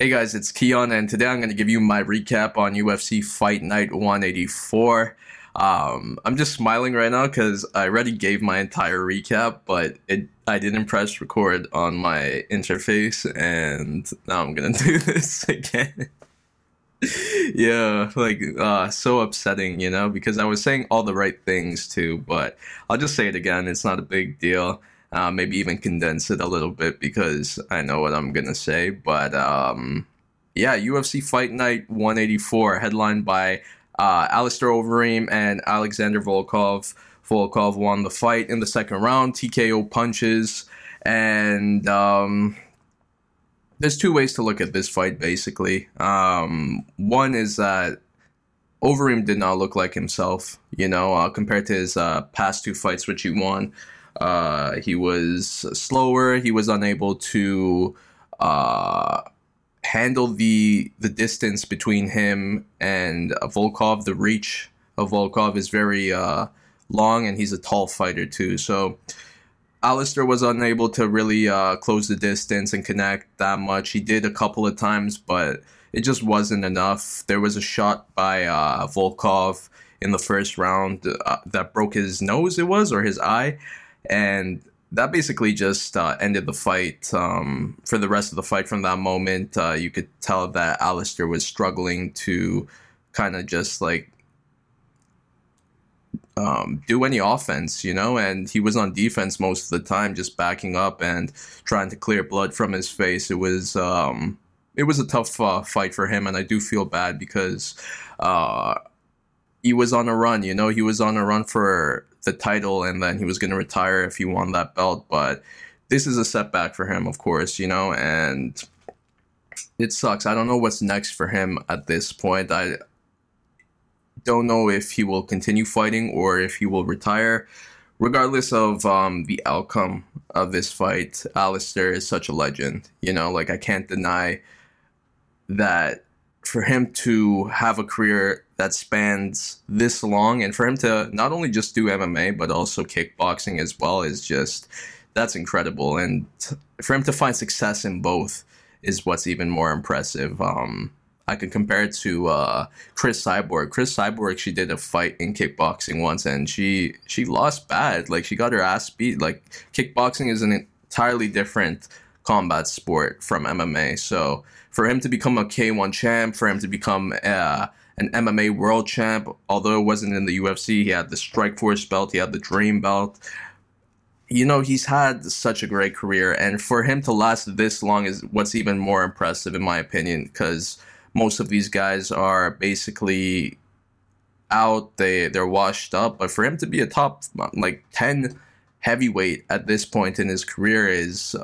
Hey guys, it's Keon, and today I'm going to give you my recap on UFC Fight Night 184. Um, I'm just smiling right now because I already gave my entire recap, but it I didn't press record on my interface, and now I'm gonna do this again. yeah, like uh, so upsetting, you know, because I was saying all the right things too, but I'll just say it again. It's not a big deal uh, maybe even condense it a little bit because I know what I'm gonna say. But um, yeah, UFC Fight Night 184, headlined by uh, Alistair Overeem and Alexander Volkov. Volkov won the fight in the second round, TKO punches, and um, there's two ways to look at this fight. Basically, um, one is that Overeem did not look like himself, you know, uh, compared to his uh, past two fights, which he won. Uh, he was slower. He was unable to uh, handle the the distance between him and Volkov. The reach of Volkov is very uh, long, and he's a tall fighter too. So. Alistair was unable to really uh, close the distance and connect that much. He did a couple of times, but it just wasn't enough. There was a shot by uh, Volkov in the first round uh, that broke his nose, it was, or his eye and that basically just uh, ended the fight. Um, for the rest of the fight, from that moment, uh, you could tell that Alistair was struggling to kind of just like um, do any offense, you know, and he was on defense most of the time, just backing up and trying to clear blood from his face. It was um, it was a tough uh, fight for him, and I do feel bad because uh, he was on a run. You know, he was on a run for the title and then he was going to retire if he won that belt. But this is a setback for him, of course, you know, and it sucks. I don't know what's next for him at this point. I don't know if he will continue fighting or if he will retire. Regardless of um, the outcome of this fight, Alistair is such a legend. You know, like I can't deny that for him to have a career that spans this long and for him to not only just do MMA but also kickboxing as well is just that's incredible and for him to find success in both is what's even more impressive um, I can compare it to uh, Cris Cyborg. Cris Cyborg, she did a fight in kickboxing once, and she she lost bad. Like she got her ass beat. Like kickboxing is an entirely different combat sport from MMA. So for him to become a K1 champ, for him to become uh, an MMA world champ, although it wasn't in the UFC, he had the Strikeforce belt, he had the Dream belt. You know, he's had such a great career, and for him to last this long is what's even more impressive, in my opinion, because most of these guys are basically out, they they're washed up. But for him to be a top like ten heavyweight at this point in his career is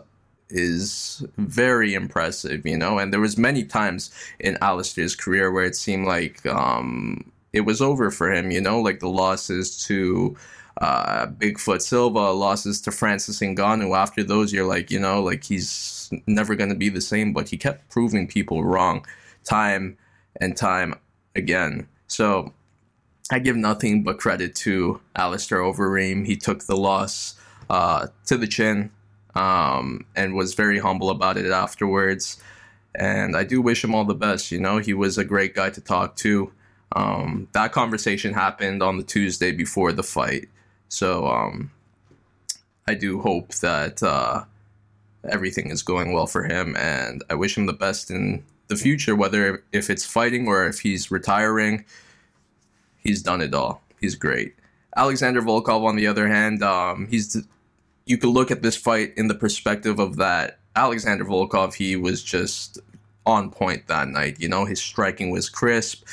is very impressive, you know. And there was many times in Alistair's career where it seemed like um, it was over for him, you know, like the losses to uh, Bigfoot Silva, losses to Francis Ngannou. After those, you're like, you know, like he's never going to be the same. But he kept proving people wrong, time and time again. So I give nothing but credit to Alistair Overeem. He took the loss uh, to the chin um, and was very humble about it afterwards. And I do wish him all the best. You know, he was a great guy to talk to. Um, that conversation happened on the Tuesday before the fight. So um, I do hope that uh, everything is going well for him. And I wish him the best in the future, whether if it's fighting or if he's retiring. He's done it all. He's great. Alexander Volkov, on the other hand, um, he's you could look at this fight in the perspective of that Alexander Volkov, he was just on point that night. You know, his striking was crisp.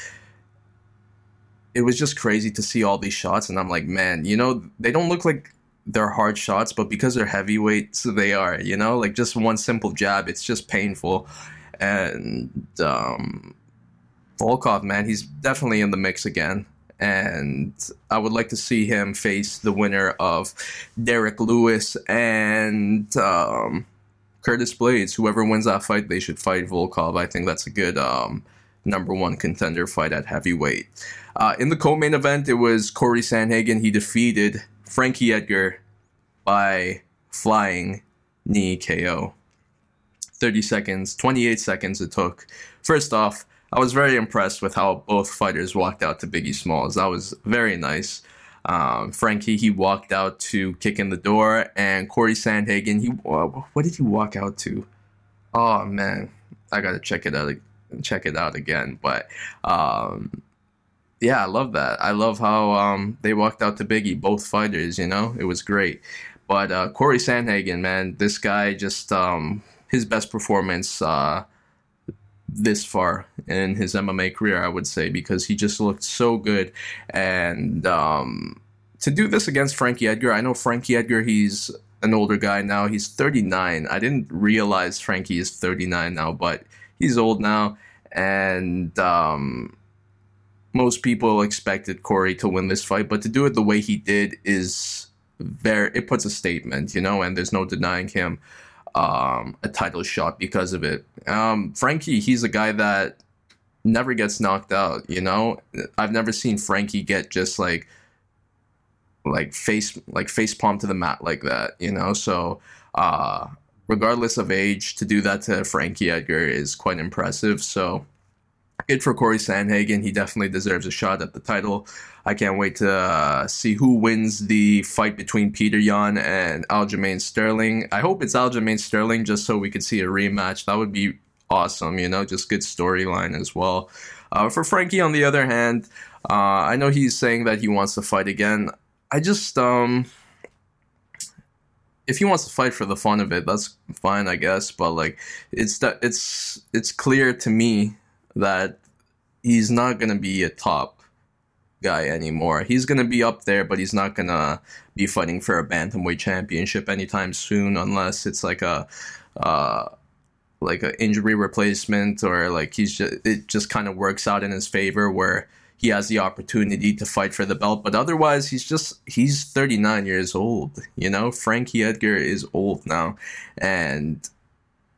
It was just crazy to see all these shots, and I'm like, man, you know, they don't look like they're hard shots, but because they're heavyweights, they are. You know, like just one simple jab, it's just painful. And um, Volkov, man, he's definitely in the mix again and I would like to see him face the winner of Derrick Lewis and um, Curtis Blaydes. Whoever wins that fight, they should fight Volkov. I think that's a good um, number one contender fight at heavyweight. Uh, in the co-main event, it was Corey Sandhagen. He defeated Frankie Edgar by flying knee KO. 30 seconds, 28 seconds it took. First off, I was very impressed with how both fighters walked out to Biggie Smalls. That was very nice. Um, Frankie, he walked out to kick in the door, and Corey Sandhagen, he what did he walk out to? Oh man, I gotta check it out, check it out again. But um, yeah, I love that. I love how um, they walked out to Biggie, both fighters. You know, it was great. But uh, Corey Sandhagen, man, this guy just um, his best performance uh, this far in his MMA career, I would say, because he just looked so good. And um, to do this against Frankie Edgar, I know Frankie Edgar, he's an older guy now. He's 39. I didn't realize Frankie is 39 now, but he's old now. And um, most people expected Corey to win this fight, but to do it the way he did is very, it puts a statement, you know, and there's no denying him um, a title shot because of it. Um, Frankie, he's a guy that never gets knocked out. You know, I've never seen Frankie get just like like face like face palm to the mat like that. You know, so uh, regardless of age, to do that to Frankie Edgar is quite impressive. So good for Corey Sandhagen. He definitely deserves a shot at the title. I can't wait to uh, see who wins the fight between Peter Yan and Aljamain Sterling. I hope it's Aljamain Sterling just so we could see a rematch. That would be awesome, you know, just good storyline as well. Uh, for Frankie, on the other hand, uh, I know he's saying that he wants to fight again. I just, um, if he wants to fight for the fun of it, that's fine, I guess. But like, it's that it's it's clear to me that he's not gonna be a top guy anymore. He's gonna be up there, but he's not gonna be fighting for a bantamweight championship anytime soon, unless it's like a uh, like an injury replacement or like he's just it just kind of works out in his favor where he has the opportunity to fight for the belt. But otherwise, he's just he's 39 years old. You know, Frankie Edgar is old now, and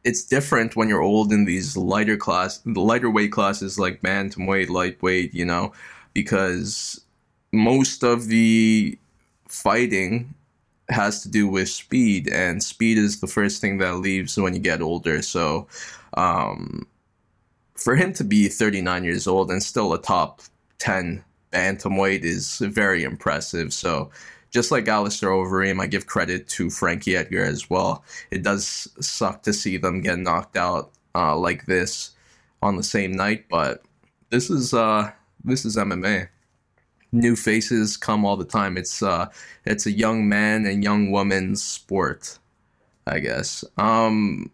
it's different when you're old in these lighter class, lighter weight classes like bantamweight, lightweight. You know, because most of the fighting has to do with speed, and speed is the first thing that leaves when you get older. So, um, for him to be 39 years old and still a top 10 bantamweight is very impressive. So, just like Alistair Overeem, I give credit to Frankie Edgar as well. It does suck to see them get knocked out uh, like this on the same night, but this is uh, this is MMA. New faces come all the time. It's uh, it's a young man and young woman's sport, I guess. Um,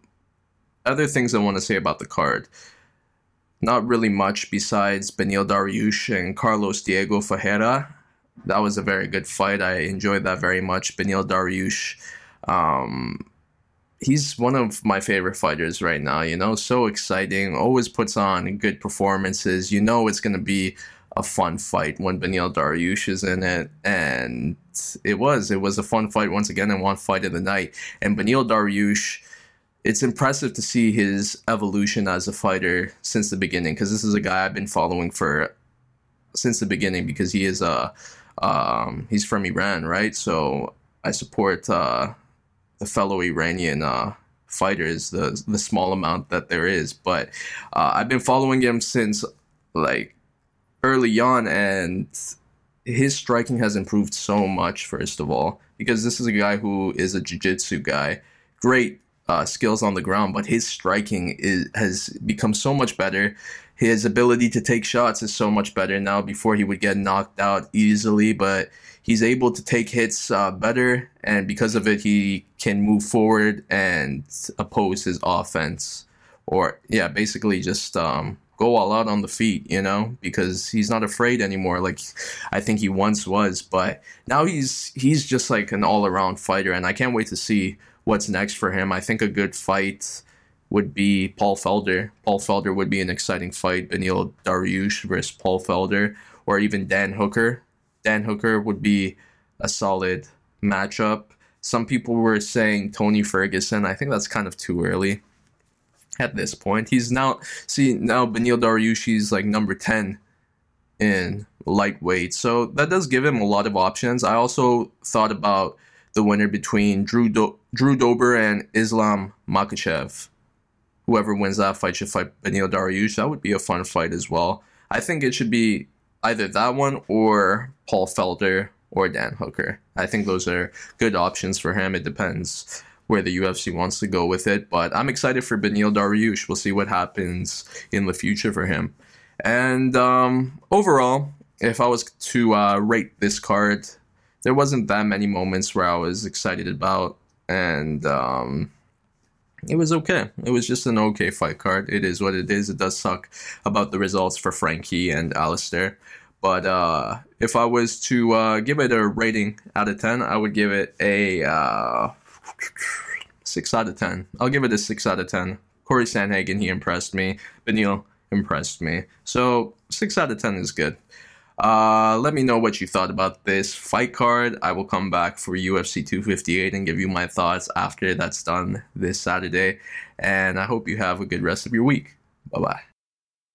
other things I want to say about the card. Not really much besides Beneil Dariush and Carlos Diego Ferreira. That was a very good fight. I enjoyed that very much. Beneil Dariush, um, he's one of my favorite fighters right now. You know, so exciting. Always puts on good performances. You know, it's going to be a fun fight when Beneil Dariush is in it, and it was. It was a fun fight once again, and one fight of the night. And Beneil Dariush, it's impressive to see his evolution as a fighter since the beginning, because this is a guy I've been following for since the beginning because he is a um, he's from Iran, right? So I support uh, the fellow Iranian uh, fighters, the the small amount that there is. But uh, I've been following him since like early on, and his striking has improved so much. First of all, because this is a guy who is a jiu-jitsu guy, great uh, skills on the ground, but his striking is has become so much better. His ability to take shots is so much better now. Before he would get knocked out easily, but he's able to take hits uh, better, and because of it, he can move forward and oppose his offense, or yeah, basically just um, go all out on the feet, you know, because he's not afraid anymore like I think he once was. But now he's he's just like an all around fighter, and I can't wait to see what's next for him. I think a good fight would be Paul Felder. Paul Felder would be an exciting fight. Beneil Dariush versus Paul Felder, or even Dan Hooker. Dan Hooker would be a solid matchup. Some people were saying Tony Ferguson. I think that's kind of too early at this point. He's now see now Beneil Dariush he's like number ten in lightweight, so that does give him a lot of options. I also thought about the winner between Drew Do- Drew Dober and Islam Makhachev whoever wins that fight should fight Beneil Dariush. That would be a fun fight as well. I think it should be either that one or Paul Felder or Dan Hooker. I think those are good options for him. It depends where the UFC wants to go with it, but I'm excited for Beneil Dariush. We'll see what happens in the future for him. And um, overall, if I was to uh, rate this card, there wasn't that many moments where I was excited about, and um, it was okay. It was just an okay fight card. It is what it is. It does suck about the results for Frankie and Alistair. But uh, if I was to uh, give it a rating out of 10, I would give it a uh, 6 out of 10. I'll give it a 6 out of 10. Corey Sandhagen, he impressed me. Beneil impressed me. So 6 out of 10 is good. Uh, let me know what you thought about this fight card. I will come back for UFC 258 and give you my thoughts after that's done this Saturday. And I hope you have a good rest of your week. Bye bye.